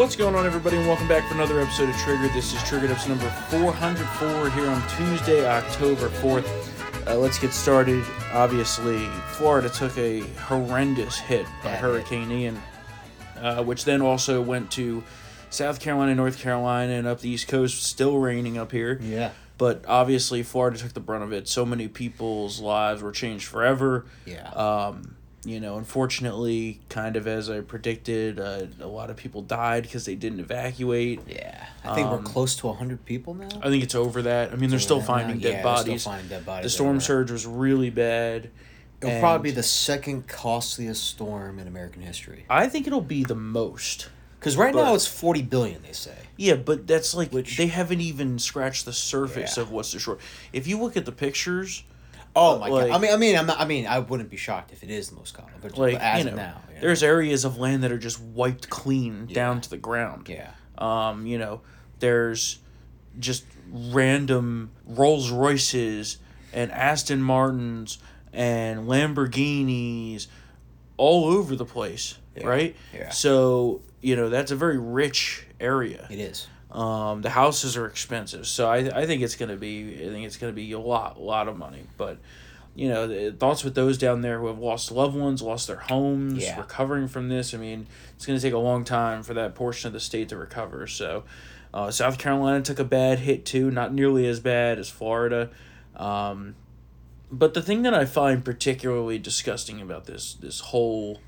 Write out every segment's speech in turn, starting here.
What's going on, everybody, and welcome back for another episode of Trigger. This is Triggered episode number 404 here on Tuesday, October 4th. Uh, let's get started. Obviously, Florida took a horrendous hit by Bad Hurricane Ian, uh, which then also went to South Carolina, North Carolina, and up the East Coast. Still raining up here. Yeah. But obviously, Florida took the brunt of it. So many people's lives were changed forever. Yeah. Um, you know, unfortunately, kind of as I predicted, uh, a lot of people died because they didn't evacuate. yeah. I think um, we're close to 100 people now. I think it's over that. I mean, they're still finding yeah, dead bodies. Still finding dead bodies. the storm everywhere. surge was really bad. It'll probably be the second costliest storm in American history. I think it'll be the most. Because right But- now it's 40 billion, they say. Yeah, but that's like Which- they haven't even scratched the surface Yeah. of what's the short. If you look at the pictures, Oh my like- god! I mean, I mean, I'm not. I mean, I wouldn't be shocked if it is the most common, but, like but as you know, now, yeah. there's areas of land that are just wiped clean down to the ground. yeah, Um, you know, there's just random Rolls Royces and Aston Martins and Lamborghinis all over the place, Yeah, right? yeah. So, you know, that's a very rich area. it is. Um, the houses are expensive, so I, I think it's gonna be I think it's gonna be a lot a lot of money. But you know, thoughts with those down there who have lost loved ones, lost their homes, Yeah. recovering from this. I mean, it's gonna take a long time for that portion of the state to recover. So, uh, South Carolina took a bad hit too, not nearly as bad as Florida. Um, but the thing that I find particularly disgusting about this this whole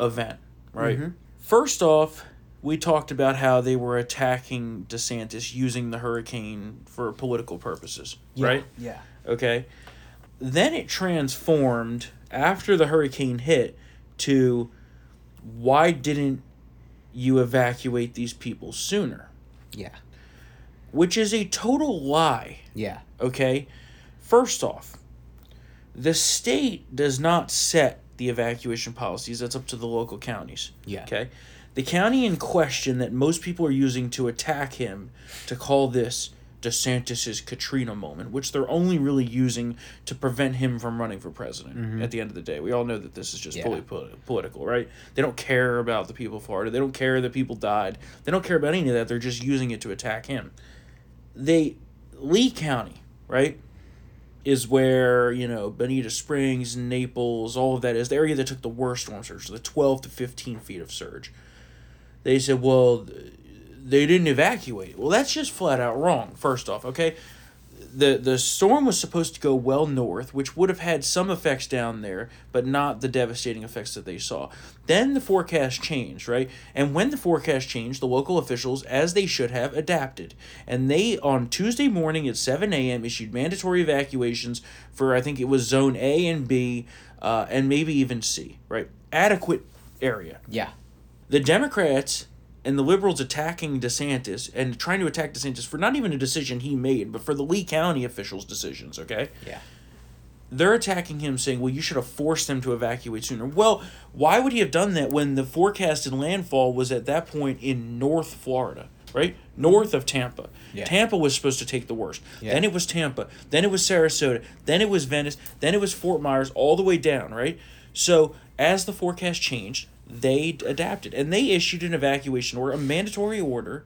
event, right? Mhm. First off, we talked about how they were attacking DeSantis using the hurricane for political purposes, right? Yeah. Okay. Then it transformed after the hurricane hit to why didn't you evacuate these people sooner? Yeah. Which is a total lie. Yeah. Okay? First off, the state does not set the evacuation policies. That's up to the local counties. Yeah. Okay? The county in question that most people are using to attack him to call this DeSantis's Katrina moment, which they're only really using to prevent him from running for president mm-hmm. at the end of the day. We all know that this is just Yeah. fully poli- political, right? They don't care about the people of Florida. They don't care that people died. They don't care about any of that. They're just using it to attack him. They Lee County, right? is where you know Bonita Springs, Naples, all of that is the area that took the worst storm surge, the twelve to fifteen feet of surge. They said, well, they didn't evacuate. Well, that's just flat out wrong. First off, okay, the the storm was supposed to go well north, which would have had some effects down there, but not the devastating effects that they saw. Then the forecast changed, right? And when the forecast changed, the local officials, as they should have, adapted. And they, on Tuesday morning at 7 a.m., issued mandatory evacuations for, I think it was zone A and B, uh, and maybe even C, right? Adequate area Yeah. The Democrats and the liberals attacking DeSantis and trying to attack DeSantis for not even a decision he made, but for the Lee County officials' decisions, okay? Yeah. They're attacking him saying, well, you should have forced them to evacuate sooner. Well, why would he have done that when the forecasted landfall was at that point in North Florida, right? North of Tampa. Yeah. Tampa was supposed to take the worst. Yeah. Then it was Tampa. Then it was Sarasota. Then it was Venice. Then it was Fort Myers, all the way down, right? So as the forecast changed, they adapted and they issued an evacuation order, a mandatory order,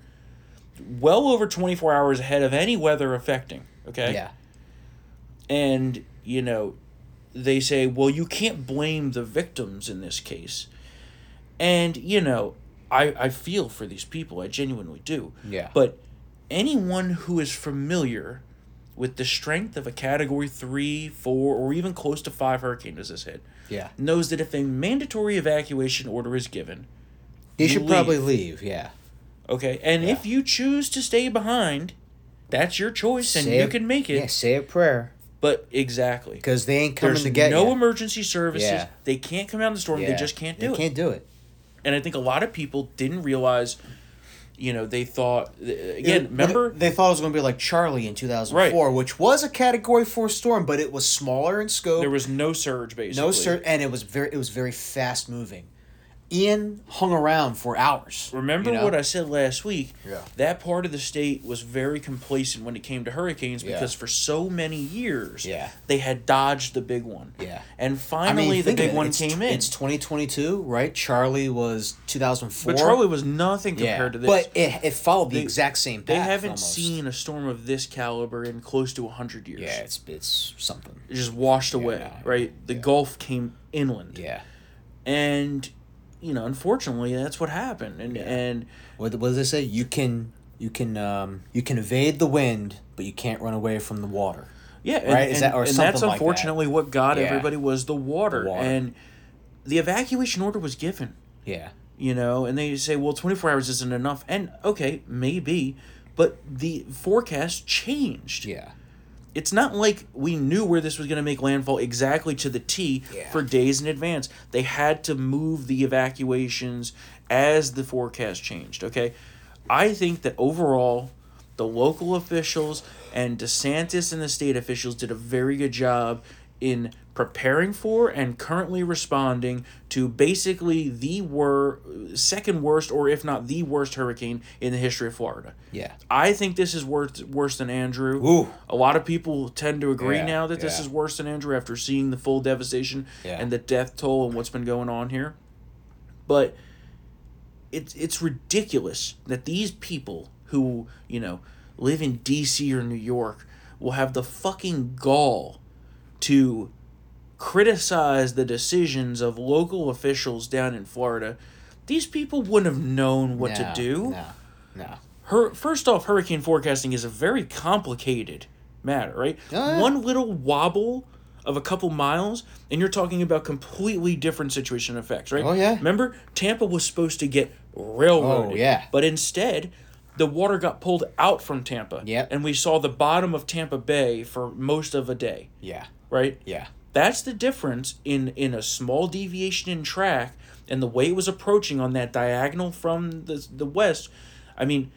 well over 24 hours ahead of any weather affecting, okay? Yeah. and you know they say well you can't blame the victims in this case and you know i i feel for these people i genuinely do Yeah. but anyone who is familiar with the strength of a category 3 4 or even close to 5 hurricane as this hit Yeah. knows that if a mandatory evacuation order is given They You should probably leave. leave. Yeah. okay and if you choose to stay behind that's your choice and Say you a- can make it Yeah. Say a prayer. but exactly Because they ain't coming There's to get no you. emergency services. Yeah. They can't come out in the storm. They just can't They do it. They can't do it. And I think a lot of people didn't realize, you know, they thought again. It- remember, they thought it was going to be like Charley in 2004, which was a Category Four storm, but it was smaller in scope. there was no surge basically. no surge and it was very it was very fast moving. Ian hung around for hours. Remember you know? what I said last week? Yeah. That part of the state was very complacent when it came to hurricanes Yeah. because for so many years Yeah. they had dodged the big one. Yeah. And I finally mean, the big it, one it's came in. It's 2022, right? Charley was 2004. but Charley was nothing yeah. compared to this. But it, it followed the They- exact same path. they haven't almost. seen a storm of this caliber in close to 100 years. Yeah, it's it's something. It just washed away, right? The yeah. Gulf came inland. Yeah. And you know, unfortunately, that's what happened. And and What what does it say? You can you can um you can evade the wind, but you can't run away from the water. Yeah, and, Right? Is that- or and something that's like that. unfortunately what got Yeah. everybody was the water. The water. and the evacuation order was given. Yeah. You know, and they say, well, twenty four hours isn't enough, and okay, maybe, but the forecast changed. Yeah. It's not like we knew where this was going to make landfall exactly to the T Yeah. for days in advance. They had to move the evacuations as the forecast changed, okay? I think that overall, the local officials and DeSantis and the state officials did a very good job in preparing for and currently responding to basically the wor- second worst or if not the worst hurricane in the history of Florida. Yeah. I think this is worse worse than Andrew. Ooh. A lot of people tend to agree Yeah, now that this yeah. is worse than Andrew after seeing the full devastation Yeah. and the death toll and what's been going on here. But it's it's ridiculous that these people who, you know, live in DC or New York will have the fucking gall to criticize the decisions of local officials down in Florida. These people wouldn't have known what to do. No. No. Her first off, hurricane forecasting is a very complicated matter, right? Oh, yeah. One little wobble of a couple miles, and you're talking about completely different situation effects, right? Oh, yeah. Remember, Tampa was supposed to get railroaded. Oh, yeah. But instead, the water got pulled out from Tampa. Yep. And we saw the bottom of Tampa Bay for most of a day, Yeah. right? Yeah. That's the difference in in a small deviation in track and the way it was approaching on that diagonal from the the west. I mean,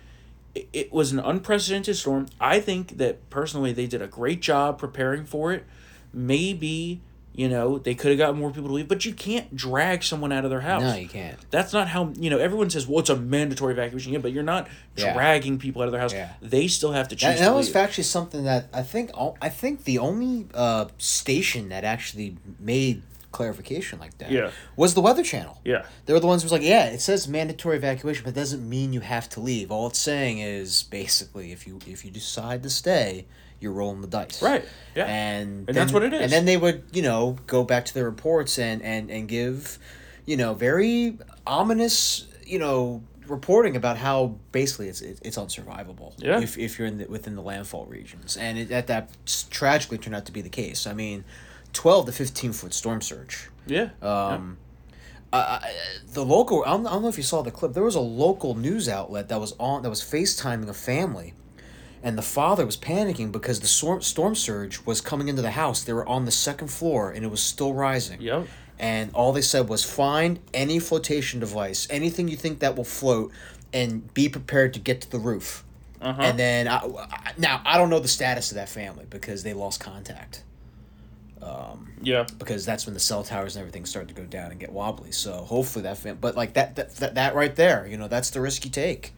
it, it was an unprecedented storm. I think that personally they did a great job preparing for it. Maybe you know they could have got more people to leave, but you can't drag someone out of their house. No, you can't. That's not how you know. Everyone says, "Well, it's a mandatory evacuation." Yeah, but you're not Yeah. dragging people out of their house. Yeah. They still have to choose. That, to that was leave. actually something that I think al- I think the only uh, station that actually made clarification like that Yeah. was the Weather Channel. Yeah. They were the ones who was like, yeah, it says mandatory evacuation, but it doesn't mean you have to leave. All it's saying is basically if you if you decide to stay, you're rolling the dice. Right. Yeah. And And that's what it is. And then they would, you know, go back to their reports and and and give, you know, very ominous, you know, reporting about how basically it's it- it's unsurvivable. Yeah. If if you're in the, within the landfall regions, and it, that that tragically turned out to be the case. I mean, twelve to fifteen foot storm surge. Yeah. Um, uh, the local I don't, I don't know if you saw the clip. There was a local news outlet that was on that was FaceTiming a family, and the father was panicking because the storm storm surge was coming into the house. They were on the second floor and it was still rising. Yep. And all they said was find any flotation device, anything you think that will float, and be prepared to get to the roof. Uh-huh. And then I, I- now I don't know the status of that family because they lost contact yeah. because that's when the cell towers and everything started to go down and get wobbly. So hopefully that, fam- but like that, that that that right there, you know, that's the risk you take.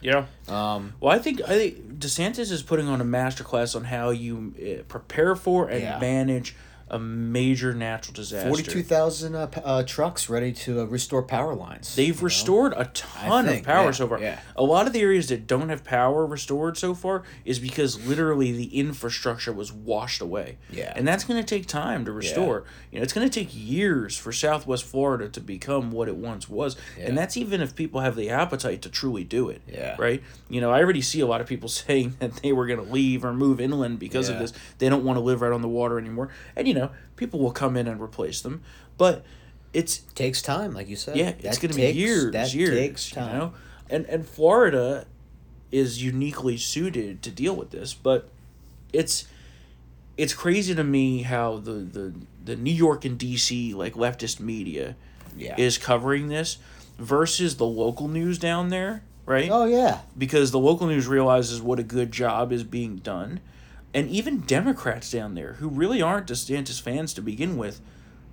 Yeah. Um, Well, I think I think DeSantis is putting on a masterclass on how you uh, prepare for and Yeah. manage a major natural disaster. Forty-two thousand uh, uh, trucks ready to uh, restore power lines. They've you know? restored a ton think, of power yeah, so far. yeah. A lot of the areas that don't have power restored so far is because literally the infrastructure was washed away. Yeah. And that's going to take time to restore. Yeah. You know, it's going to take years for Southwest Florida to become what it once was. yeah. And that's even if people have the appetite to truly do it. Yeah. Right? You know, I already see a lot of people saying that they were going to leave or move inland because of this. They don't want to live right on the water anymore. And you know, people will come in and replace them. But it's takes time, like you said. yeah, That it's going to be years, That years. takes You time. know, and and Florida is uniquely suited to deal with this, but it's it's crazy to me how the the the New York and DC like leftist media Yeah. is covering this versus the local news down there, right? oh yeah. because the local news realizes what a good job is being done. And even Democrats down there, who really aren't DeSantis fans to begin with,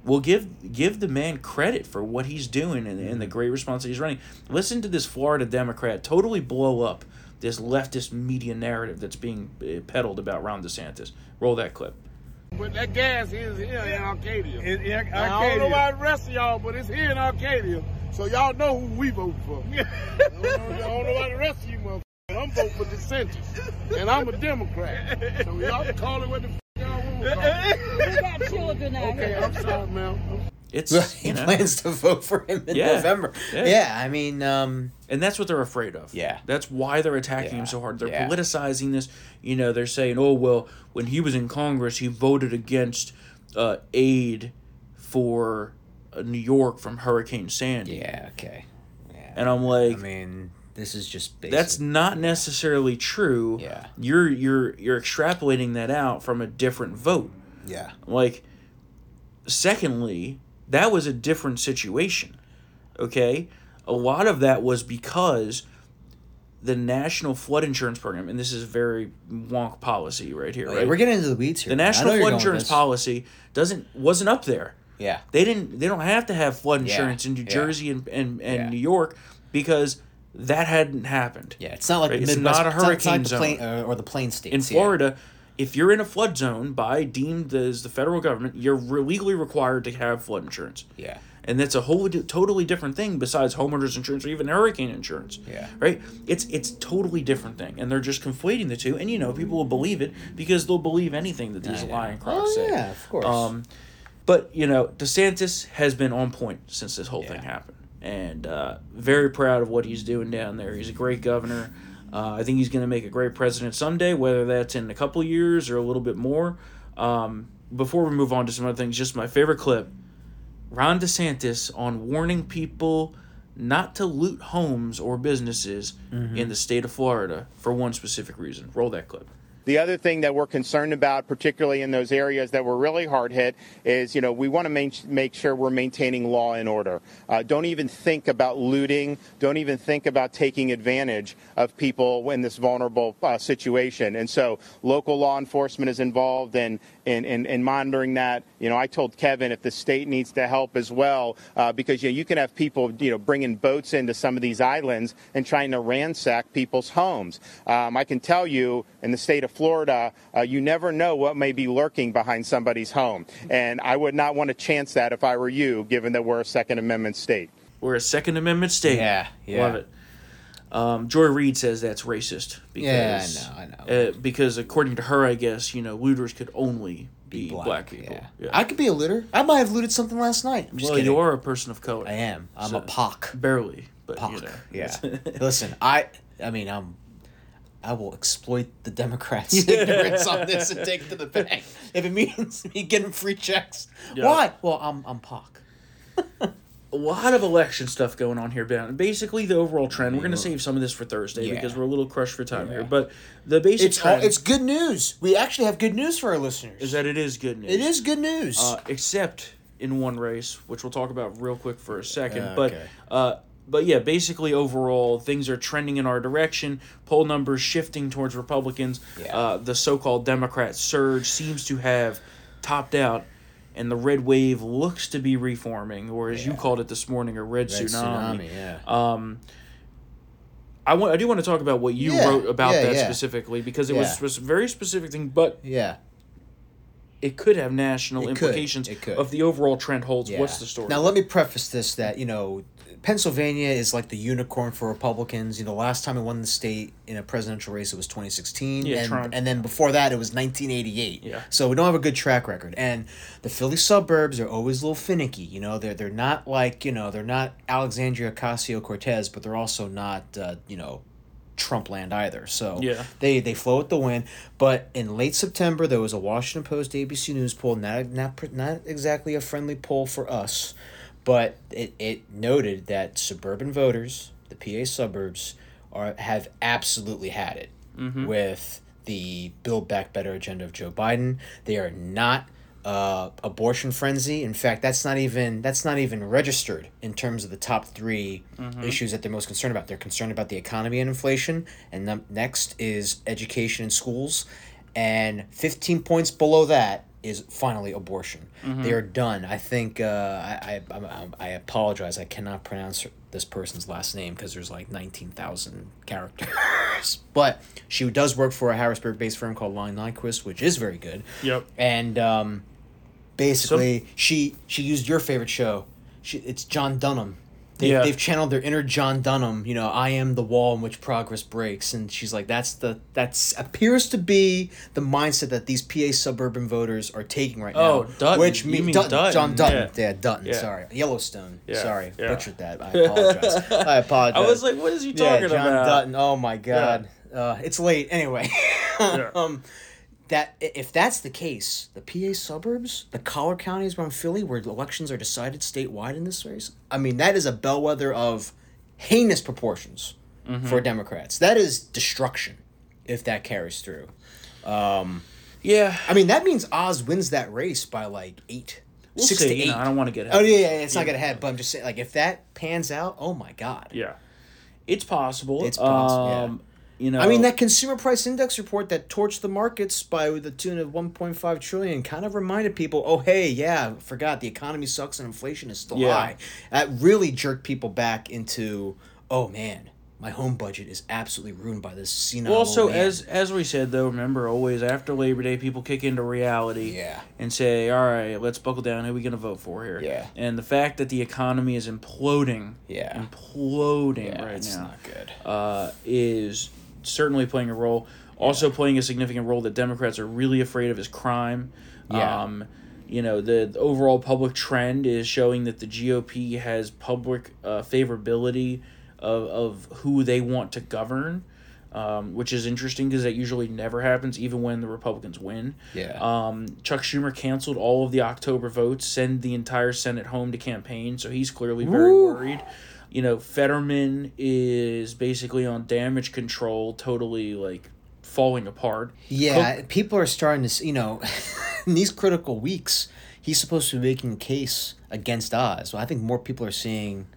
will give give the man credit for what he's doing and, and the great response that he's running. Listen to this Florida Democrat totally blow up this leftist media narrative that's being uh, peddled about Ron DeSantis. Roll that clip. But that gas is here in Arcadia. In- in Now, I don't know about the rest of y'all, but it's here in Arcadia. So y'all know who we vote for. I, don't know, I don't know about the rest of you motherfuckers. I'm voting for DeSantis. And I'm a Democrat. So y'all can call it what the f- y'all want. to call it. We got children out Okay, here. I'm sorry, ma'am. It's he you know, plans to vote for him in Yeah. November. Yeah. Yeah. I mean, um, and that's what they're afraid of. Yeah. that's why they're attacking Yeah. him so hard. They're Yeah. politicizing this. You know, they're saying, "Oh well, when he was in Congress, he voted against uh, aid for uh, New York from Hurricane Sandy." yeah, okay. Yeah. And I'm like, I mean, this is just basic. that's not necessarily true. Yeah. You're you're you're extrapolating that out from a different vote. yeah. Like, secondly, that was a different situation. Okay? A lot of that was because the National Flood Insurance Program, and this is very wonk policy right here, oh, right? We're getting into the weeds here. the man. National Flood Insurance policy doesn't wasn't up there. Yeah. They didn't they don't have to have flood Yeah, insurance in New yeah. Jersey and, and, and Yeah. New York because that hadn't happened. Yeah, it's not like Right, the it's not a it's not- hurricane like the plain, uh, or the plain states. in yeah. Florida, if you're in a flood zone by deemed as the federal government, you're re- legally required to have flood insurance. Yeah. And that's a whole totally different thing besides homeowners insurance or even hurricane insurance. Yeah. Right? It's it's totally different thing. And they're just conflating the two. And you know, people will believe it because they'll believe anything that these know. lying crocs Oh, say. yeah, of course. Um but you know, DeSantis has been on point since this whole thing happened. And uh, very proud of what he's doing down there. He's a great governor. Uh, I think he's going to make a great president someday, whether that's in a couple years or a little bit more. Um, before we move on to some other things, just my favorite clip Ron DeSantis on warning people not to loot homes or businesses in the state of Florida for one specific reason. Roll that clip. The other thing that we're concerned about, particularly in those areas that were really hard hit, is you know we want to main, make sure we're maintaining law and order. Uh, don't even think about looting. Don't even think about taking advantage of people in this vulnerable uh, situation. And so local law enforcement is involved in, in, in, in monitoring that. You know, I told Kevin if the state needs to help as well, uh, because you know you can have people you know bringing boats into some of these islands and trying to ransack people's homes. Um, I can tell you in the state of Florida, uh, you never know what may be lurking behind somebody's home. And I would not want to chance that if I were you, given that we're a Second Amendment state. We're a Second Amendment state. Yeah, yeah. Love it. Um, Joy Reid says that's racist. Yeah, I Because, know, I know. Uh, because according to her, I guess you know looters could only be, black, people. Yeah. Yeah. I could be a looter. I might have looted something last night. I'm just well, kidding. you are a person of color. I am. I'm So- a pock. Barely, but Pock. you know. Yeah. Listen, I. I mean, I'm. I will exploit the Democrats' ignorance on this and take it to the bank if it means me getting free checks. Yeah. Why? Well, I'm I'm pock. a lot of election stuff going on here, Ben. Basically, the overall trend. We're gonna save some of this for Thursday Yeah. because we're a little crushed for time Yeah. here. But the basic It's all, trend it's good news. We actually have good news for our listeners. is that it is good news. it is good news. uh, except in one race, which we'll talk about real quick for a second. Uh, but uh, but yeah, basically overall things are trending in our direction. Poll numbers shifting towards Republicans. Yeah. Uh, the so-called Democrat surge seems to have topped out. And the red wave looks to be reforming, or as you called it this morning, a red, Red tsunami. tsunami, yeah. Um, I want. I do want to talk about what you Yeah, wrote about yeah, that yeah. specifically because it Yeah. was a very specific thing, but yeah. it could have national It could, implications it could. of the overall trend holds. Yeah. What's the story? Now let me preface this that you know Pennsylvania is like the unicorn for Republicans. You know, last time it won the state in a presidential race it was twenty sixteen, Yeah, and Trump. and then before that it was nineteen eighty eight. Yeah. So we don't have a good track record, and the Philly suburbs are always a little finicky. You know, they're they're not like you know they're not Alexandria Ocasio Cortez, but they're also not uh, you know. Trump land either. So Yeah. they they flow with the wind. But in late September, there was a Washington Post ABC News poll, not not not exactly a friendly poll for us, but it, it noted that suburban voters, the PA suburbs, are have absolutely had it with the Build Back Better agenda of Joe Biden. They are not uh, abortion frenzy. In fact, that's not even that's not even registered in terms of the top 3 issues that they're most concerned about. They're concerned about the economy and inflation, and then next is education and schools, and fifteen points below that is finally abortion. Mm-hmm. They are done. I think uh, I, I, I I apologize. I cannot pronounce this person's last name because there's like nineteen thousand characters. but she does work for a Harrisburg-based firm called Line Nyquist, which is very good. Yep. And um, basically, she she used your favorite show. She, it's John Dunham. They, Yeah. They've channeled their inner John Dunham. You know, I am the wall in which progress breaks, and she's like, that's the that's appears to be the mindset that these PA suburban voters are taking right Oh, now. Oh, Dutton. Which You me- mean Dutton, Dutton, John Dutton. yeah. Yeah, Dutton. Yeah. Sorry, Yellowstone. Yeah, Sorry, yeah. butchered that. I apologize. I apologize. I was like, what is he yeah, talking John about? Dutton. Oh my God. Uh, it's late anyway. Yeah. um, that if that's the case, the PA suburbs, the collar counties around Philly, where elections are decided statewide in this race, I mean that is a bellwether of heinous proportions Mm-hmm. for Democrats. That is destruction if that carries through. Yeah. I mean that means Oz wins that race by like eight, We'll six see. to eight. know, I don't want to get oh ahead. yeah, yeah, yeah, it's not gonna happen. But I'm just saying, like if that pans out, oh my god. Yeah. It's possible. It's possible, yeah. You know, I mean, that consumer price index report that torched the markets by the tune of 1.5 trillion kind of reminded people, oh, hey, yeah, forgot the economy sucks and inflation is still Yeah. high. That really jerked people back into, oh, man, my home budget is absolutely ruined by this senile Well, also man." as as we said though, remember always after Labor Day, people kick into reality. Yeah. And say, all right, let's buckle down. Who are we gonna vote for here? Yeah. And the fact that the economy is imploding. Yeah. Imploding yeah, right it's now. not good. uh, is certainly playing a role. Also playing a significant role that Democrats are really afraid of is crime. Yeah. Um, you know, the, the overall public trend is showing that the GOP has public uh, favorability of, of who they want to govern, um, which is interesting because that usually never happens, even when the Republicans win. Yeah. Um, Chuck Schumer canceled all of the October votes, send the entire Senate home to campaign, so he's clearly very Woo. worried. You know, Fetterman is basically on damage control, totally like falling apart. Yeah, people are starting to, you know, in these critical weeks, he's supposed to be making a case against Oz. Well, I think more people are seeing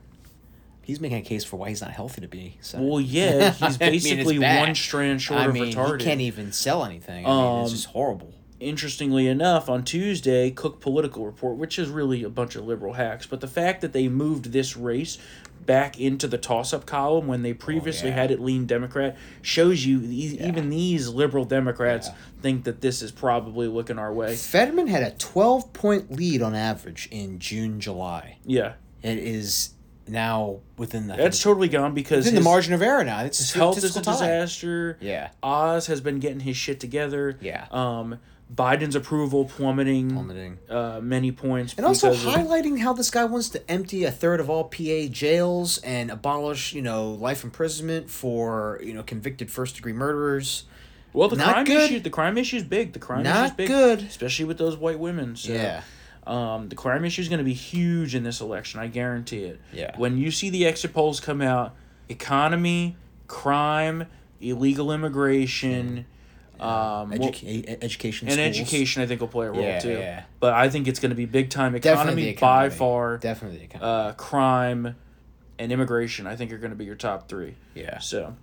he's making a case for why he's not healthy to be. So. Well, yeah, he's I mean, basically one strand short I of mean, retarded. he can't even sell anything. I mean, it's Um, just horrible. Interestingly enough, on Tuesday, Cook Political Report, which is really a bunch of liberal hacks, but the fact that they moved this race back into the toss-up column when they previously yeah. had it lean Democrat shows you these, even these liberal Democrats Yeah. think that this is probably looking our way. Fetterman had a 12 point lead on average in June, July. Yeah, It is now within the, that's totally gone because the margin of error now. It's his health is a disaster. Yeah. Oz has been getting his shit together. Yeah. Um, Biden's approval plummeting. Plummeting. Uh, many points. And also because of- highlighting how this guy wants to empty a third of all PA jails and abolish, you know, life imprisonment for, you know, convicted first degree murderers. Well, the Not crime good. issue, the crime issue is big. The crime issue is Not big, good. especially with those white women. So, Yeah. um, the crime issue is going to be huge in this election. I guarantee it. Yeah. When you see the exit polls come out, economy, crime, illegal immigration, um, well, Educa- education and schools. education, I think will play a role Yeah, too. yeah. But I think it's going to be big time Definitely economy, by far. Definitely the economy. Uh, crime, and immigration. I think are going to be your top three. yeah. So,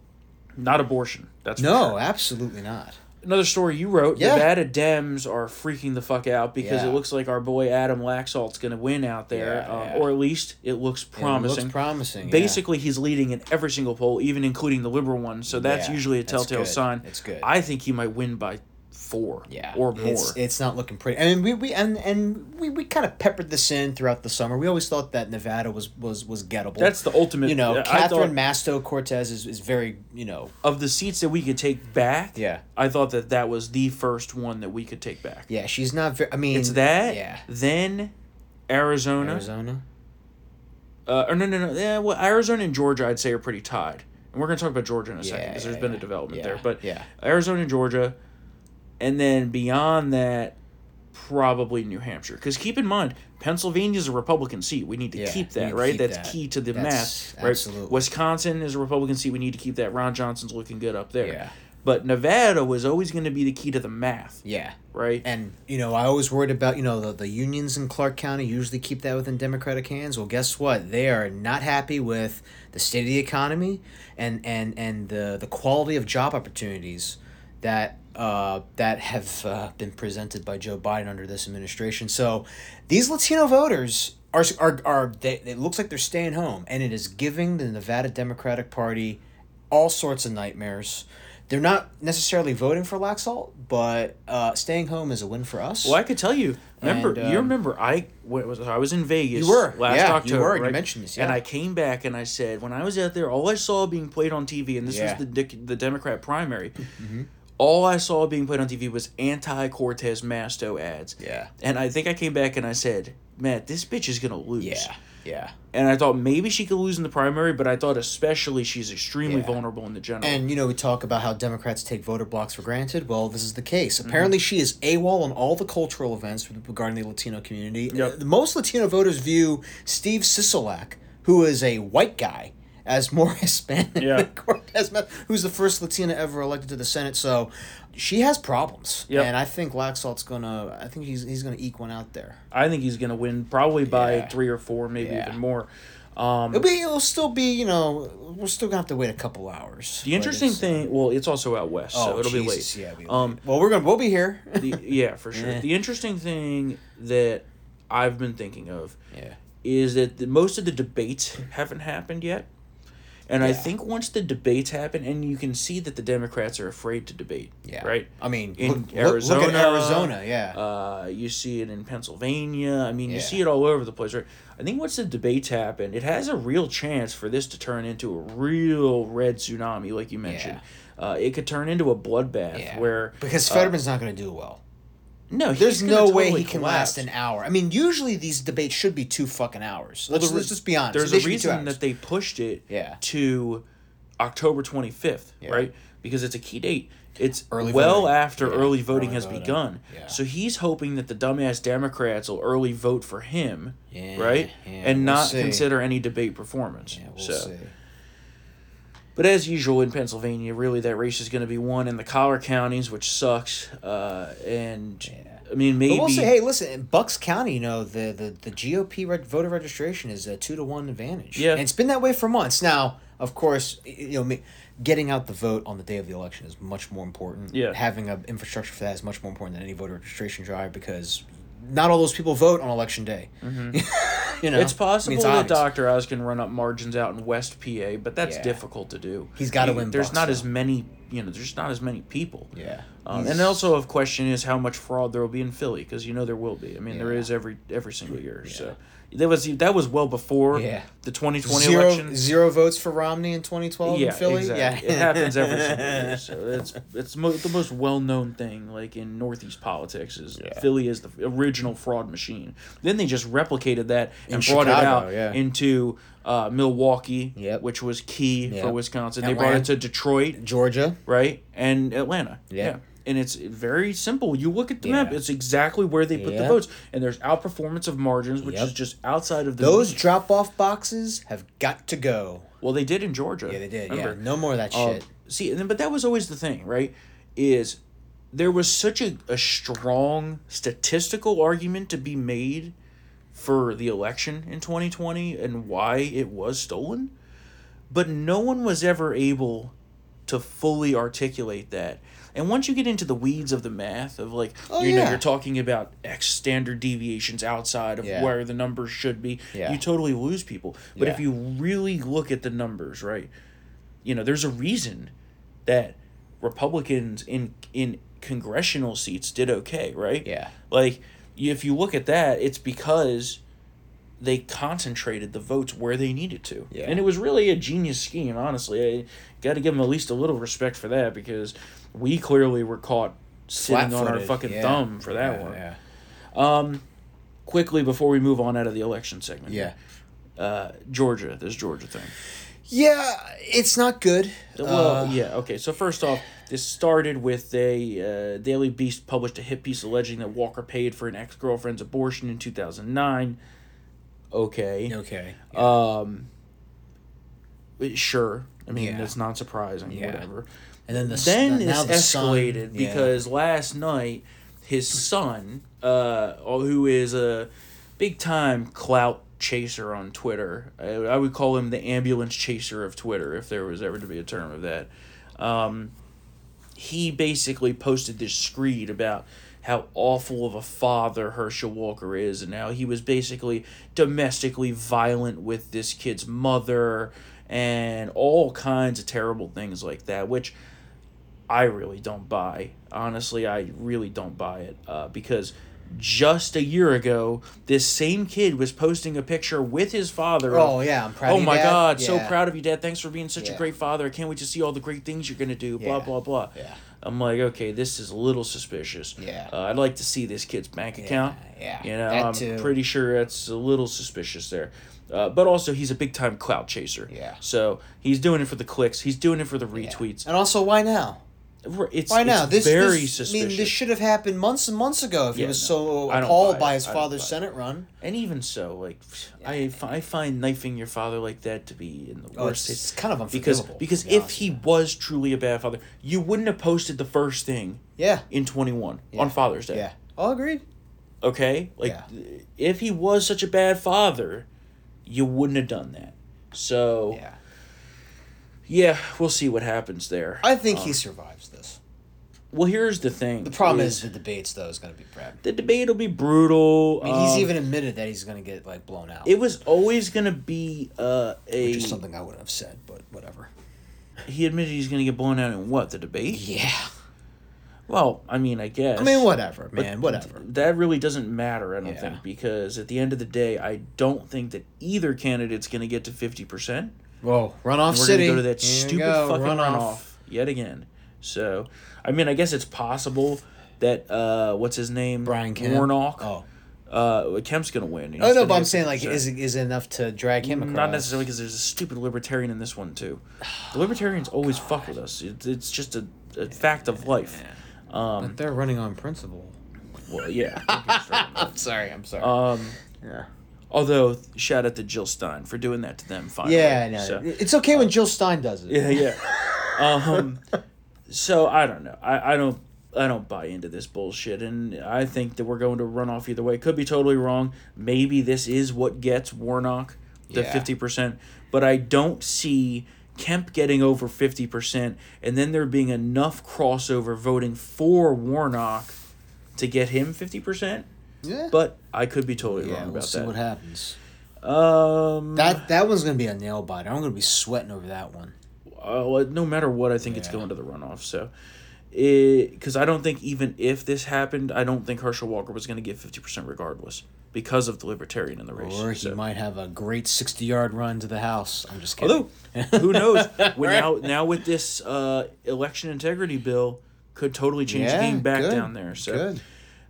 not abortion. That's No, sure. absolutely not. Another story you wrote. Yeah. Nevada Dems are freaking the fuck out because Yeah. it looks like our boy Adam Laxalt's going to win out there, Yeah, um, yeah. or at least it looks It promising. looks promising. Basically, he's leading in every single poll, even including the liberal one. So that's usually a telltale sign. It's good. I think he might win by four, yeah, or more. It's, it's not looking pretty. I mean, we, we and and we, we kind of peppered this in throughout the summer. We always thought that Nevada was was was gettable. that's the ultimate. you know, I Catherine thought Masto Cortez is, is very you know of the seats that we could take back. Yeah. I thought that that was the first one that we could take back. yeah she's not very. I mean, It's that. yeah Then Arizona. Arizona. Uh, or no, no, no. Yeah, well, Arizona and Georgia, I'd say, are pretty tied. And we're going to talk about Georgia in a second because yeah, there's been a development Yeah, there. But yeah. Arizona and Georgia, and then beyond that, probably New Hampshire. Because keep in mind, Pennsylvania is a Republican seat. We need to Yeah, keep that, right? keep That's that. key to the That's- math, right? absolutely. Wisconsin is a Republican seat. We need to keep that. Ron Johnson's looking good up there. Yeah. But Nevada was always going to be the key to the math, Yeah. right? And you know, I always worried about you know the, the unions in Clark County usually keep that within Democratic hands. Well, guess what? They are not happy with the state of the economy and and and the the quality of job opportunities that uh, that have uh, been presented by Joe Biden under this administration. So these Latino voters are are, are they, it looks like they're staying home, and it is giving the Nevada Democratic Party all sorts of nightmares. They're not necessarily voting for Laxalt, but uh, staying home is a win for us. Well, I could tell you. Remember, And, you um, remember I was I was in Vegas. You were, last yeah, you October. were, you mentioned this, And. I came back and I said when I was out there, all I saw being played on TV, and this Yeah. was the the Democrat primary. Mm-hmm. All I saw being played on TV was anti Cortez Masto ads. Yeah. And I think I came back and I said, Matt, this bitch is gonna lose. yeah, yeah. And I thought maybe she could lose in the primary, but I thought especially she's extremely Yeah. vulnerable in the general. And you know, we talk about how Democrats take voter blocks for granted. Well, this is the case. Mm-hmm. Apparently, she is AWOL on all the cultural events regarding the Latino community. Yep. Most Latino voters view Steve Sisolak, who is a white guy, as more Hispanic Yeah. than Cortez Masto, who's the first Latina ever elected to the Senate. So she has problems. Yep. And I think Laxalt's gonna. I think he's he's gonna eke one out there. I think he's gonna win probably by Yeah. three or four, maybe Yeah. even more. Um, It'll be. It'll still be. You know, we're still gonna have to wait a couple hours. The interesting thing, well, it's also out west, so Oh, it'll be late. Yeah, be Um, well, we're gonna we'll be here. the, yeah, for sure. Eh. The interesting thing that I've been thinking of yeah. is that the, most of the debates haven't happened yet, and I think once the debates happen, and you can see that the Democrats are afraid to debate. Yeah. Right. I mean, In look, Arizona, look, at Arizona. Yeah. Uh, you see it in Pennsylvania. I mean, you see it all over the place, right? I think once the debates happen, it has a real chance for this to turn into a real red tsunami, like you mentioned. Uh, it could turn into a bloodbath yeah. where because uh, not going to do well. No, he's There's no way he can collapse. last an hour. I mean, usually these debates should be two fucking hours. Let's, re- let's just be honest. There's They a should be two reason that they pushed it Yeah. to October 25th, Yeah. right? Because it's a key date. It's Early well voting. after Yeah, early voting early has voting. begun. Yeah. So he's hoping that the dumbass Democrats will early vote for him, Yeah, right? yeah, and we'll not see. consider any debate performance. Yeah, we'll so, see. But as usual in Pennsylvania, really that race is going to be won in the collar counties, which sucks. Uh, and I mean, maybe But we'll say, hey, listen, in Bucks County, you know, the, the, the GOP reg- voter registration is a two to one advantage. Yeah. And it's been that way for months. Now, of course, you know, getting out the vote on the day of the election is much more important. Yeah. Having an infrastructure for that is much more important than any voter registration drive because not all those people vote on election day. you know, Mm-hmm. it's possible I mean, that. Dr. Oz can run up margins out in West PA, but that's Yeah. difficult to do. He's gotta You- win There's Bucks, not though. as many, you know, there's not as many people. Yeah. Um, and also, of question is how much fraud there will be in Philly because you know there will be. I mean, there Yeah. is every every single year. So that was that was well before Yeah. the 2020 zero, election. zero votes for Romney in 2012 yeah, in Philly. exactly. Yeah. it happens every single year. So it's it's mo- the most well known thing like in Northeast politics is Yeah. Philly is the original fraud machine. Then they just replicated that and In brought it out into uh, Milwaukee, Yep. which was key Yep. for Wisconsin. They brought it to Detroit, Georgia. right, and Atlanta. Yeah. And it's very simple. You look at the Yeah. map; it's exactly where they put the votes, and there's outperformance of margins, which Yep. is just outside of the Those drop off boxes have got to go. Well, they did in Georgia. Yeah, they did. Remember? Yeah, no more of that Um, shit. see, and then, but that was always the thing, right? Is there was such a, a strong statistical argument to be made for the election in 2020 and why it was stolen, but no one was ever able to fully articulate that. And once you get into the weeds of the math of like Oh, you know you're talking about X standard deviations outside of Yeah. where the numbers should be, Yeah. you totally lose people. But if you really look at the numbers, right? You know, there's a reason that Republicans in in congressional seats did okay, right? Yeah. Like if you look at that, it's because they concentrated the votes where they needed to. Yeah. And it was really a genius scheme, honestly. I got to give them at least a little respect for that because we clearly were caught sitting on our fucking Yeah. thumb for that Yeah, one. Yeah. Um, quickly before we move on out of the election segment. Yeah. Uh, Georgia, this Georgia thing. Yeah, it's not good. Well, Uh, yeah, okay. So first off, this started with a uh, Daily Beast published a hit piece alleging that Walker paid for an ex girlfriend's abortion in two thousand nine. Okay. Okay. Um. Sure. I mean, Yeah. that's not surprising. Yeah. Whatever. And then the Then it's the son- escalated yeah. because last night his son, uh, who is a big time clout chaser on Twitter, I, I would call him the ambulance chaser of Twitter if there was ever to be a term of that. Um, he basically posted this screed about how awful of a father Herschel Walker is and how he was basically domestically violent with this kid's mother and all kinds of terrible things like that, which I really don't buy. Honestly, I really don't buy it uh, because just a year ago, this same kid was posting a picture with his father. of, Oh, yeah, I'm proud Oh of you, my Dad." God, so proud of you, Dad. Thanks for being such a great father. I can't wait to see all the great things you're gonna do. Blah Yeah. blah blah. Yeah. I'm like, okay, this is a little suspicious. Yeah. Uh, I'd like to see this kid's bank account. yeah, You know, that I'm too. pretty sure that's a little suspicious there. Uh, but also, he's a big time clout chaser. Yeah. So he's doing it for the clicks. He's doing it for the retweets. And also, why now? It's Why now? It's This very this, suspicious. I mean, this should have happened months and months ago if he was no, so appalled by his father's. Senate run. And even so, like I, I find knifing your father like that to be in the Oh, worst. it's, it's kind of because unforgivable. because to be if he was truly a bad father, you wouldn't have posted the first thing yeah, in twenty one Yeah. on Father's Day. yeah, all agreed. Okay, like Yeah. if he was such a bad father, you wouldn't have done that. So yeah, Yeah, we'll see what happens there. I think he um, survives this. Well, here's the thing. The problem is the debates, though, is going to be bad. the debate will be brutal. I mean, he's um, even admitted that he's going to get like blown out. It was always gonna be uh, a. which is something I wouldn't have said, but whatever. He admitted he's gonna get blown out in what the debate. Yeah, Well, I mean, I guess. I mean, whatever, man, whatever. That really doesn't matter, I don't Yeah. think, because at the end of the day, I don't think that either candidate's going to get to 50%. Whoa, runoff And we're city. going to go to that Here stupid fucking runoff. yet again. So, I mean, I guess it's possible that, uh, what's his name? Brian Kemp. Warnock. Oh, Uh, Kemp's going to win. He's oh no, gonna but I'm saying like, 50%. is it- is it enough to drag him across? Not necessarily because there's a stupid libertarian in this one, too. The libertarians always fuck with us. It's, it's just a, a fact of life. Um, But they're running on principle. well, yeah. don't get me started. I'm sorry. I'm sorry. Um, yeah. although shout out to Jill Stein for doing that to them finally. Yeah, I know. So, it's okay when Jill Stein does it. yeah, yeah. um, so I don't know. I, I don't I don't buy into this bullshit, and I think that we're going to run off either way. Could be totally wrong. Maybe this is what gets Warnock the Yeah. fifty percent, but I don't see. Kemp getting over 50%, and then there being enough crossover voting for Warnock to get him 50%. Yeah. But I could be totally yeah, wrong we'll about see that. what happens. Um, That that one's gonna be a nail biter. I'm gonna be sweating over that one. Uh, no matter what, I think it's going to the runoff. So, because I don't think even if this happened, I don't think Herschel Walker was going to get fifty percent regardless because of the Libertarian in the race. Or he So- might have a great sixty yard run to the house. I'm just kidding. Although, who knows? When now, now with this uh, election integrity bill, could totally change the game back good, down there. So, good.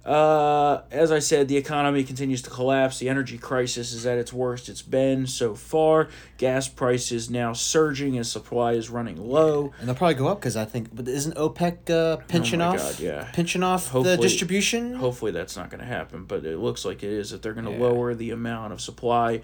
Uh, as I said, the economy continues to collapse. The energy crisis is at its worst it's been so far. Gas prices now surging as supply is running low. And they'll probably go up because I think, but isn't OPEC uh, pinching Oh off? God, yeah. Pinching off Hopefully- the distribution. Hopefully that's not going to happen, but it looks like it is. That they're going to Yeah. lower the amount of supply.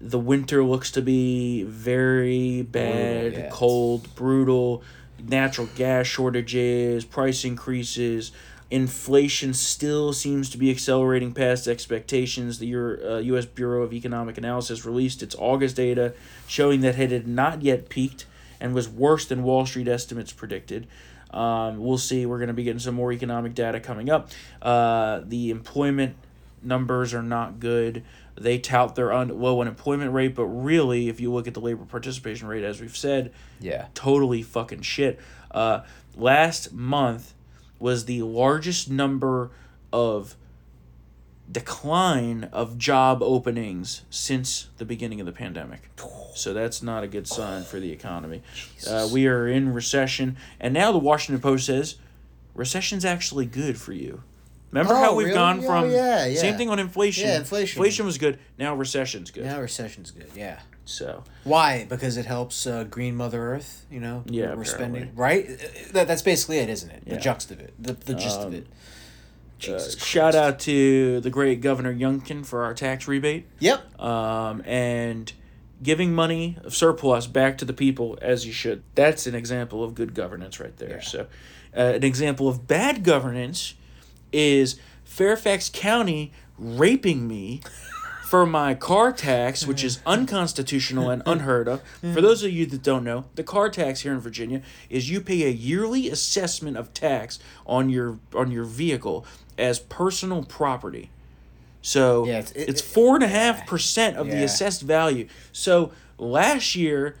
The winter looks to be very bad, yeah. cold, brutal. Natural gas shortages, price increases. Inflation still seems to be accelerating past expectations. The Euro, uh, U.S. Bureau of Economic Analysis released its August data showing that it had not yet peaked and was worse than Wall Street estimates predicted. Um, we'll see. We're going to be getting some more economic data coming up. Uh, the employment numbers are not good. They tout their un- low unemployment rate, but really, if you look at the labor participation rate, as we've said, Yeah. totally fucking shit. Uh, last month was the largest number of decline of job openings since the beginning of the pandemic. So that's not a good sign for the economy. Uh, we are in recession, and now the Washington Post says recession's actually good for you. Remember how Oh, we've really? gone Oh, from yeah, yeah. same thing on inflation. Yeah, inflation. Inflation was good. Now recession's good. Now recession's good. Yeah. So Why? Because it helps uh, green Mother Earth. You know. Yeah, We're apparently. spending right. Uh, That, that's basically it, isn't it? The Yeah. juxt of it. The the gist of Um, it. uh, shout out to the great Governor Youngkin for our tax rebate. Yep. um, and giving money of surplus back to the people as you should. That's an example of good governance right there. Yeah. So, uh, an example of bad governance is Fairfax County raping me for my car tax, which is unconstitutional and unheard of. For those of you that don't know, the car tax here in Virginia is you pay a yearly assessment of tax on your on your vehicle as personal property. So Yeah, it's- it's, four and a half percent of the assessed value. So last year,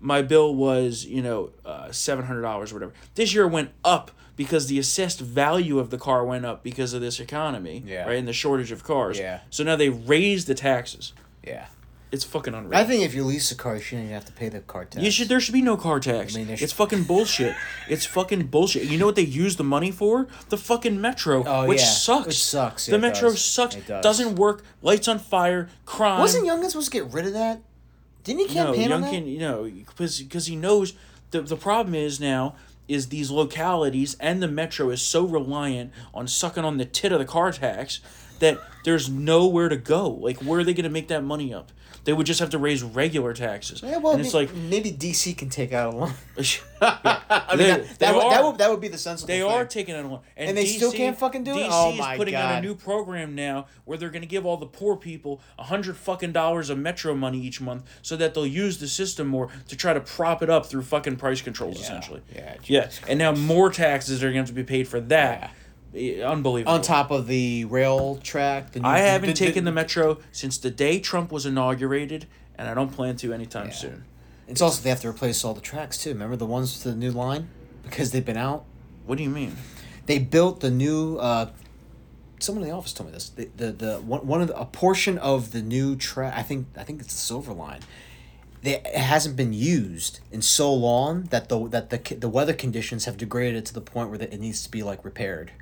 my bill was you know uh, seven hundred dollars or whatever. This year it went up because the assessed value of the car went up because of this economy, Yeah. right, and the shortage of cars. Yeah. So now they raised the taxes. Yeah. It's fucking unreal. I think if you lease a car, you shouldn't even have to pay the car tax. you should. There should be no car tax. I mean, there it's fucking bullshit. it's fucking bullshit. You know what they use the money for? The fucking metro, Oh, which yeah. sucks. Which sucks. The Yeah, it metro does. sucks. It does. Doesn't work. Lights on fire. Crime. Wasn't Youngkin supposed to get rid of that? Didn't he no, campaign on that? Youngkin, you know, because because he knows the the problem is now is these localities and the metro is so reliant on sucking on the tit of the car tax that there's nowhere to go. Like, where are they going to make that money up? They would just have to raise regular taxes. Yeah, well, and it's may- like maybe DC can take out a loan. I mean, that, that, would, that, would, that would be the sensible They thing. They are taking it on, and, And they still can't fucking do it? DC Oh is my putting out a new program now where they're going to give all the poor people a hundred fucking dollars of metro money each month, so that they'll use the system more to try to prop it up through fucking price controls, essentially. yeah, yeah. And now more taxes are going to have to be paid for that. Eh, Unbelievable. On top of the rail track. The new, I haven't taken the metro since the day Trump was inaugurated, and I don't plan to anytime Yeah. soon. It's also they have to replace all the tracks too. Remember the ones with the new line because they've been out. What do you mean? They built the new. Uh, someone in the office told me this. The the, the one, one of the, a portion of the new track. I think I think it's the Silver Line. They, it hasn't been used in so long that the that the the weather conditions have degraded it to the point where that it needs to be like repaired.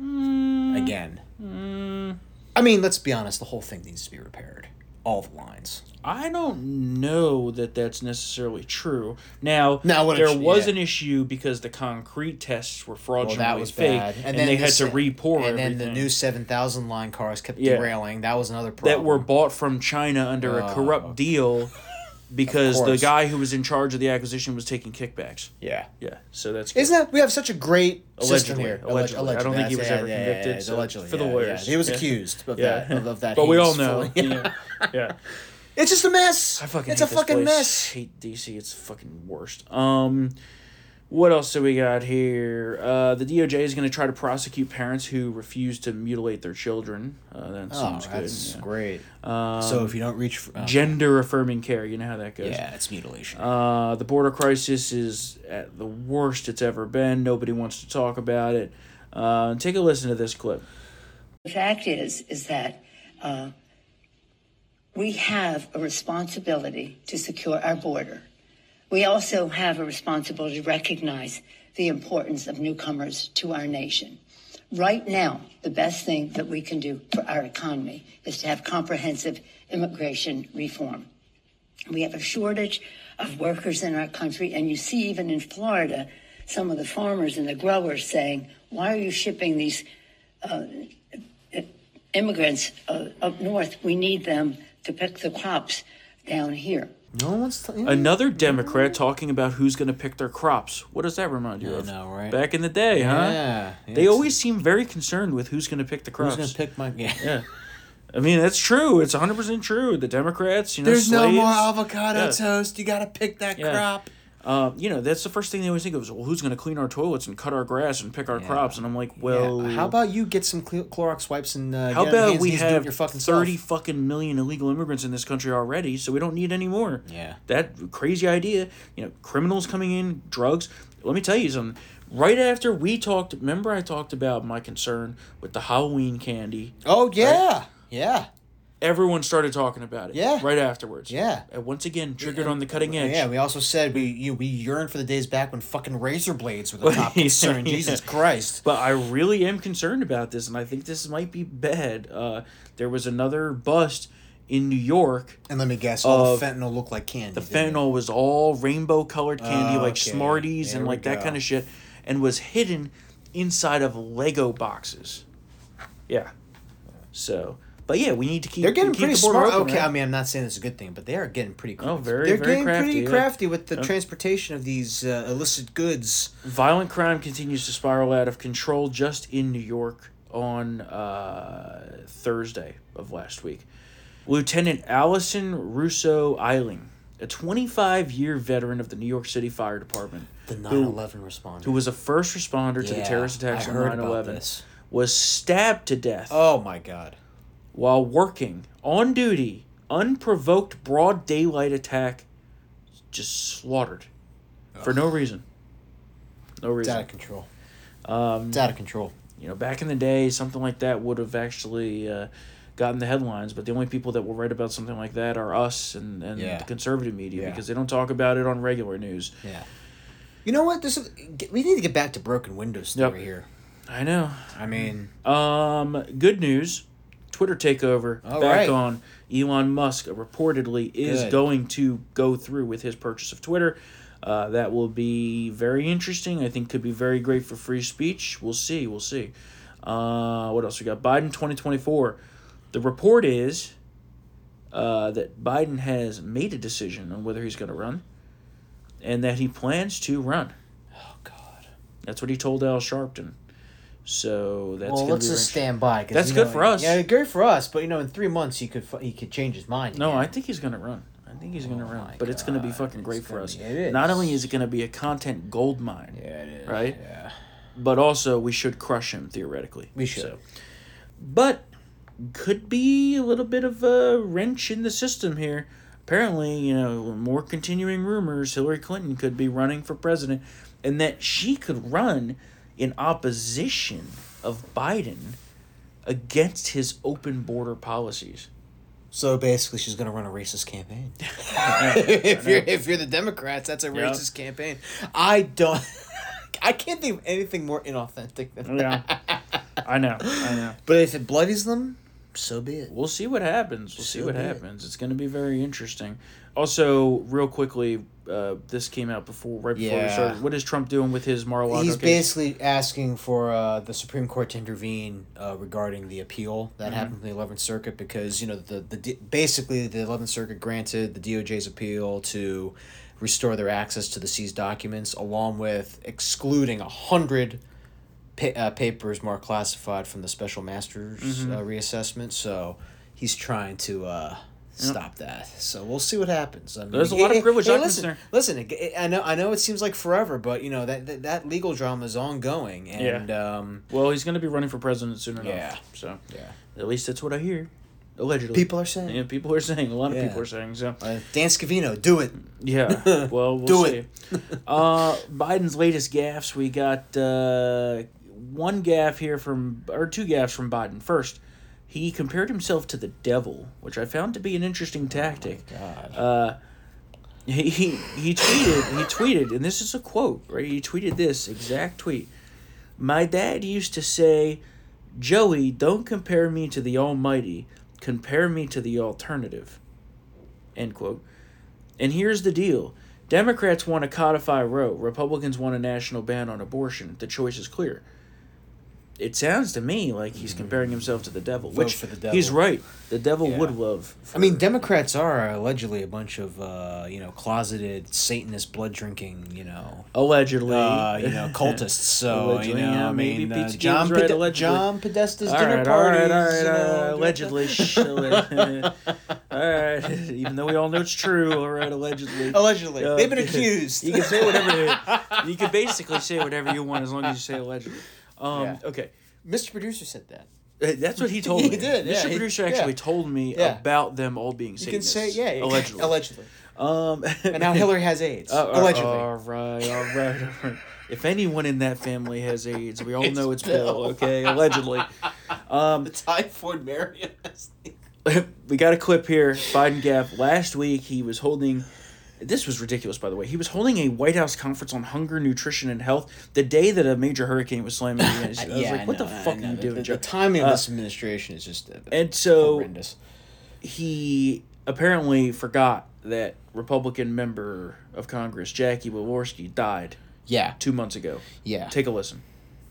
Mm. Again. Mm. I mean, let's be honest. The whole thing needs to be repaired. All the lines. I don't know that that's necessarily true. Now, Now, there it- was yeah. an issue because the concrete tests were Well, fraudulently that was fake, bad. and, they the had to se- re-pour And then the new seven thousand line cars kept Yeah. derailing. That was another problem. that were bought from China under a Oh. corrupt deal because the guy who was in charge of the acquisition was taking kickbacks. yeah. Yeah, so that's good. Isn't that we have such a great system Allegedly, here? allegedly. I don't think he was That's- ever yeah, yeah, convicted, yeah, so allegedly, for the lawyers. yeah. he was Yeah. accused of yeah, that. Of, of that. but we all know. yeah. yeah. it's just a mess. I fucking it's a fucking place. mess. Hate DC. It's fucking worst. Um, what else do we got here? Uh, the DOJ is going to try to prosecute parents who refuse to mutilate their children. Uh, that Oh, seems good. that's yeah. great. Um, so if you don't reach, for, gender affirming care, you know how that goes. yeah, it's mutilation. Uh, the border crisis is at the worst it's ever been. Nobody wants to talk about it. Uh, take a listen to this clip. The fact is, is that uh, we have a responsibility to secure our border. We also have a responsibility to recognize the importance of newcomers to our nation. Right now, the best thing that we can do for our economy is to have comprehensive immigration reform. We have a shortage of workers in our country, and you see even in Florida, some of the farmers and the growers saying, "Why are you shipping these uh, immigrants uh, up north? We need them to pick the crops down here." No one's. T- Another Democrat talking about who's going to pick their crops. What does that remind you I of? know, right? Back in the day, huh? yeah, They it's- always seem very concerned with who's going to pick the crops. Who's gonna pick my? Yeah. Yeah. I mean, that's true. It's 100% true. The Democrats, you know, There's no slaves, more avocado Yeah. toast. You gotta pick that Yeah. crop. Uh, you know, that's the first thing they always think of is, well, who's going to clean our toilets and cut our grass and pick our crops? And I'm like, well, Yeah. How about you get some Cle- Clorox wipes and uh, How about we and knees, do it have your fucking 30 self? fucking million illegal immigrants in this country already, so we don't need any more? Yeah. That crazy idea, you know, criminals coming in, drugs. Let me tell you something. Right after we talked, remember I talked about my concern with the Halloween candy? Oh yeah, yeah, Everyone started talking about it. Yeah. Right afterwards. Yeah. And once again, triggered on the cutting edge. yeah. We also said we you we yearn for the days back when fucking razor blades were the top concern. Yeah. Jesus Christ. But I really am concerned about this, and I think this might be bad. Uh, there was another bust in New York And let me guess, all the fentanyl looked like candy. The didn't it? fentanyl was all rainbow colored candy, Oh, like okay. Smarties There and like that kind of shit, and was hidden inside of Lego boxes. Yeah. So, but yeah, we need to keep. They're getting keep pretty the smart. open, okay, right? I mean, I'm not saying it's a good thing, but they are getting pretty. Crafty. Oh, very, They're very getting crafty, pretty yeah. crafty with the Yeah. transportation of these uh, illicit goods. Violent crime continues to spiral out of control just in New York on uh, Thursday of last week. Lieutenant Alison Russo Elling, a 25 year veteran of the New York City Fire Department, The who- 9 11 responder. who was a first responder to the terrorist attacks I on heard 9 about 11, this. was stabbed to death Oh my god. While working on duty. Unprovoked broad daylight attack, just slaughtered for no reason. No reason. It's out of control. Um, It's out of control. you know, back in the day, something like that would have actually uh, gotten the headlines. But the only people that will write about something like that are us and, and Yeah. the conservative media Yeah. because they don't talk about it on regular news. Yeah. You know what? This is, we need to get back to broken windows Yep. here. I know. I mean, Um, good news. Twitter takeover All back right. on. Elon Musk reportedly is Good. going to go through with his purchase of Twitter. Uh, that will be very interesting. I think could be very great for free speech. We'll see. We'll see. Uh, what else we got? Biden twenty twenty four. The report is uh, that Biden has made a decision on whether he's going to run, and that he plans to run. oh god. That's what he told Al Sharpton. So that's well, let's just stand by. That's good know, for us. Yeah, good for us. But you know, in three months, he could he could change his mind. No, again. I think he's gonna run. I think he's gonna Oh run. But it's gonna be God, fucking great it's for us. be- it Not only is it gonna be a content gold mine, Yeah, it is. Right? Yeah. but also we should crush him theoretically. We should. So- But could be a little bit of a wrench in the system here. Apparently, you know, more continuing rumors Hillary Clinton could be running for president and that she could run in opposition of Biden against his open border policies. So basically, she's gonna run a racist campaign. if you're if you're the Democrats, that's a Yeah. racist campaign. I don't. I can't think of anything more inauthentic than Yeah. that. I know. I know. But if it bloodies them, so be it. We'll see what happens. We'll see what be it. happens. It's going to be very interesting. Also, real quickly, uh, this came out before, right before we started. What is Trump doing with his Mar-a-Lago He's case? basically asking for uh, the Supreme Court to intervene uh, regarding the appeal that Mm-hmm. happened in the Eleventh Circuit because you know the the basically the Eleventh Circuit granted the DOJ's appeal to restore their access to the seized documents, along with excluding a hundred pa- uh, papers marked classified from the special masters Mm-hmm. uh, reassessment. So he's trying to. Uh, Stop that. So we'll see what happens. I mean, There's a lot of privileged documents listen. Listen, it- I know. I know it seems like forever, but you know that that, that legal drama is ongoing, and um, Well, he's going to be running for president soon enough. Yeah. So, yeah, at least that's what I hear. Allegedly. people are saying. Yeah, people are saying. A lot of people are saying. So, Uh, Dan Scavino, do it. yeah. Well, we'll Do see. it. uh, Biden's latest gaffes. We got uh, one gaff here from, or two gaffes from Biden. First, he compared himself to the devil, which I found to be an interesting tactic. God. Uh, he, he he tweeted he tweeted and this is a quote right? He tweeted this exact tweet. My dad used to say joey don't compare me to the almighty. Compare me to the alternative end quote. And here's the deal. Democrats want to codify roe. Republicans want a national ban on abortion. The choice is clear it sounds to me like he's comparing himself to the devil Vote which for the he's right the devil Yeah. would love I mean, Democrats are allegedly a bunch of uh, you know closeted Satanist blood drinking you know allegedly uh, you know cultists. So Allegedly, you know, yeah, I maybe mean, uh, John right, allegedly. John Podesta's All dinner right, all parties. right, all right, you know, uh, allegedly. all right, even though we all know it's true. All right, allegedly. Allegedly, Uh, they've been accused. You can say whatever. you can basically say whatever you want as long as you say allegedly. Um, Yeah. Okay, Mr. Producer said that. Uh, that's what he told me. He me. did, yeah, Mr. he- Producer yeah. actually told me Yeah. about them all being sick. You can say yeah, allegedly. allegedly. Um, And now Hillary has AIDS. Uh, uh, allegedly. All right, all right, all right. If anyone in that family has AIDS, we all It's know it's Bill. Bill. Okay, allegedly. Um, the typhoid Marion. we got a clip here. Biden gap last week. He was holding. This was ridiculous, by the way. He was holding a White House conference on hunger, nutrition, and health the day that a major hurricane was slamming. the United States. I was like, "What the fuck are you the, doing, the, Joe?" the timing of Uh, this administration is just uh, and so horrendous. he apparently forgot that Republican member of Congress Jackie Walorski died Yeah, two months ago. yeah. Take a listen.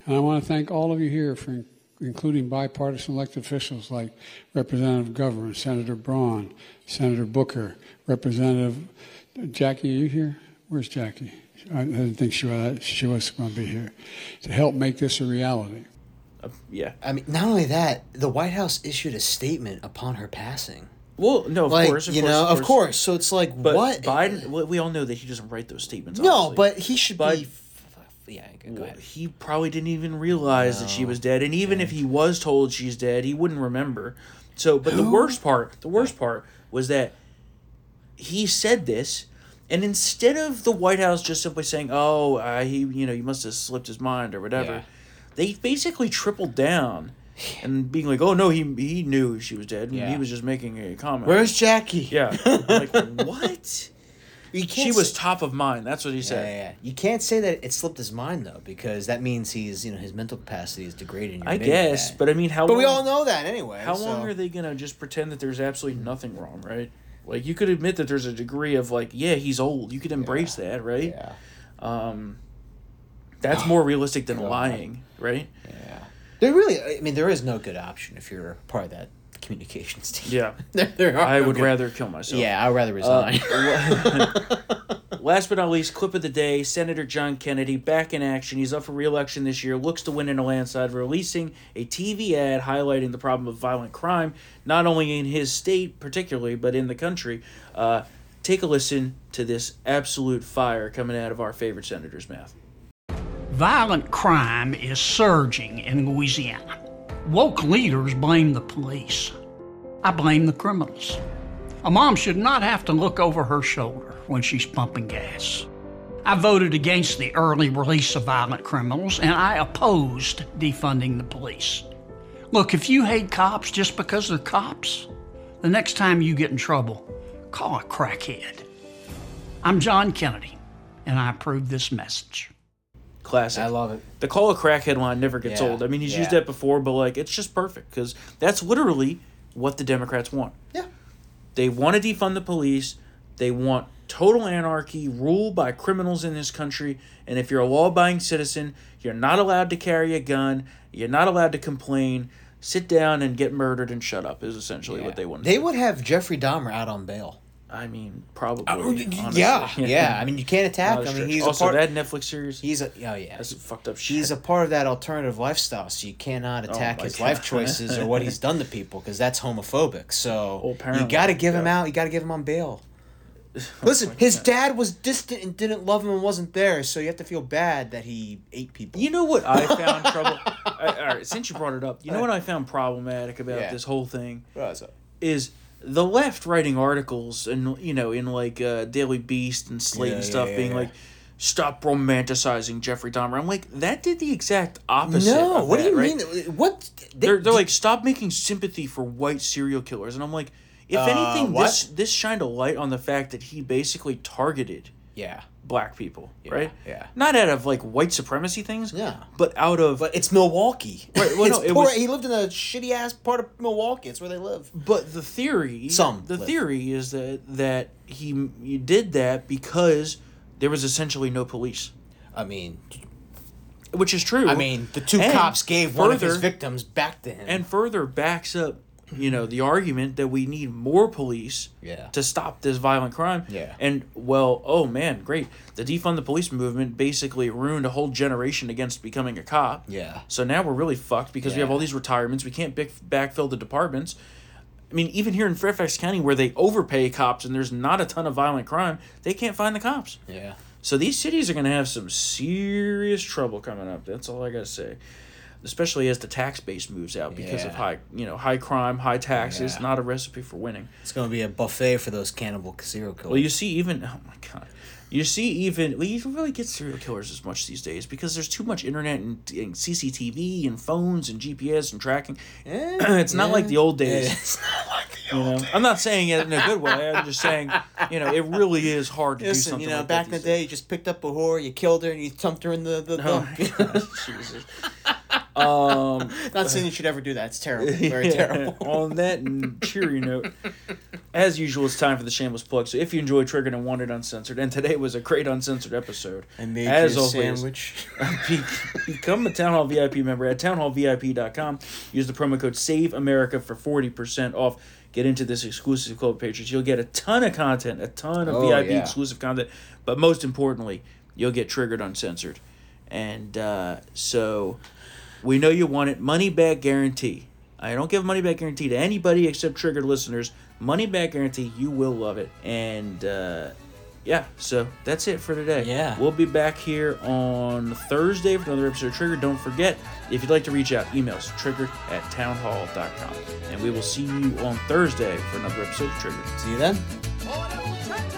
And I want to thank all of you here for including bipartisan elected officials like Representative McGovern, Senator Braun, Senator Booker, Representative Jackie. Are you here? Where's Jackie? I I didn't think she was, she was going to be here to help make this a reality. Uh, yeah, I mean, not only that, the White House issued a statement upon her passing. Well, no, of like course, of you course, know, of of course. So it's like But what Biden, we all know that he doesn't write those statements. No, obviously. but he should But- be. f- Yeah, go Well, ahead. he probably didn't even realize that she was dead, and even if he was told she's dead, he wouldn't remember. So, but the worst part, the worst part was that he said this, and instead of the White House just simply saying, "Oh, uh, he, you know, he must have slipped his mind or whatever," Yeah. they basically tripled down. And being like, oh no, he he knew she was dead. and Yeah. He was just making a comment. Where's Jackie? Yeah. Like what? You She can't was say- top of mind. That's what he Yeah, said. yeah, yeah. You can't say that it slipped his mind though, because that means he's you know his mental capacity is degrading. I guess, but I mean, how? but we all know that anyway. How so- long are they gonna just pretend that there's absolutely nothing wrong, right? Like you could admit that there's a degree of like, yeah, he's old. You could embrace that, right? Yeah, um, That's more realistic than lying, right? yeah. There really, I mean, there is no good option if you're part of that communications team. Yeah. there, there are I no would good- rather kill myself. Yeah, I'd rather resign. Last but not least, clip of the day: Senator John Kennedy back in action. He's up for re-election this year. Looks to win in a landslide, releasing a TV ad highlighting the problem of violent crime, not only in his state particularly, but in the country. Uh, take a listen to this absolute fire coming out of our favorite senator's mouth. Violent crime is surging in Louisiana. Woke leaders blame the police. I blame the criminals. A mom should not have to look over her shoulder when she's pumping gas. I voted against the early release of violent criminals and I opposed defunding the police. Look, if you hate cops just because they're cops, the next time you get in trouble, call a crackhead. I'm John Kennedy, and I approve this message. Classic. I love it. the call a crackhead line never gets Yeah, old. I mean, he's yeah. used that before, but like it's just perfect because that's literally what the Democrats want. Yeah. They want to defund the police. They want total anarchy, rule by criminals in this country. And if you're a law-abiding citizen, you're not allowed to carry a gun. You're not allowed to complain. Sit down and get murdered and shut up is essentially what they want. They do. would have Jeffrey Dahmer out on bail. I mean, probably. Oh, honestly. yeah, yeah. I mean, you can't attack. I mean, he's also a part. that Netflix series. He's a oh yeah. That's fucked up shit. He's a part of that alternative lifestyle, so you cannot oh attack my his God. life choices or what he's done to people because that's homophobic. So Well, you got to give him out. You got to give him on bail. Oh Listen, his dad was distant and didn't love him and wasn't there, so you have to feel bad that he ate people. You know what I found trouble? All right, since you brought it up, you know what I found problematic about Yeah. this whole thing What's up? is the left writing articles and you know in like uh, Daily Beast and Slate Yeah, and stuff yeah, being yeah. like, "Stop romanticizing Jeffrey Dahmer." I'm like, that did the exact opposite. No, what that, do you right? mean? What? They- They're, they're like, stop making sympathy for white serial killers, and I'm like, if anything, Uh, what? this this shined a light on the fact that he basically targeted yeah, black people, right? yeah. Not out of like white supremacy things, Yeah. but out of but it's Milwaukee. Right, well, It's no, it poor- was- he lived in a shitty ass part of Milwaukee. It's where they live. But the theory, Some the live. theory is that that he you did that because there was essentially no police, I mean, which is true. I mean, the two And cops gave one of his victims back to him. and further backs up, you know, the argument that we need more police Yeah. to stop this violent crime. Yeah. And well, oh man, great. The defund the police movement basically ruined a whole generation against becoming a cop. Yeah. So now we're really fucked because we have all these retirements. We can't bic- backfill the departments. I mean, even here in Fairfax County, where they overpay cops and there's not a ton of violent crime, they can't find the cops. yeah. So these cities are going to have some serious trouble coming up. That's all I got to say. Especially as the tax base moves out because of high, you know, high crime, high taxes. Yeah. Not a recipe for winning. It's gonna be a buffet for those cannibal serial killers. Well, you see, even oh my god, you see, even well, you don't really get serial killers as much these days because there's too much internet and, and CCTV and phones and GPS and tracking. Eh, it's not like the old days. It's not like the You know, I'm not saying it in a good way. I'm just saying, you know, it really is hard to do something. you know, like back in the these day, you just picked up a whore, you killed her, and you dumped her in the, the Oh, dump. Jesus. Um, Not saying you should ever do that. It's terrible. Very yeah, terrible. On that cheery note, as usual, it's time for the shameless plug. So if you enjoy Triggered and Wanted Uncensored, and today was a great uncensored episode, I made as you a always, sandwich. become a Town Hall VIP member at townhallvip.com. Use the promo code Save America for forty percent off. Get into this exclusive club, patrons. You'll get a ton of content, a ton of Oh, VIP yeah. exclusive content, but most importantly, you'll get Triggered Uncensored. And uh, so, we know you want it. Money back guarantee. I don't give a money back guarantee to anybody except Triggered listeners. money back guarantee. You will love it. And uh, yeah, so that's it for today. Yeah. We'll be back here on Thursday for another episode of Trigger. Don't forget, if you'd like to reach out, emails triggered at townhall.com. And we will see you on Thursday for another episode of Trigger. See you then.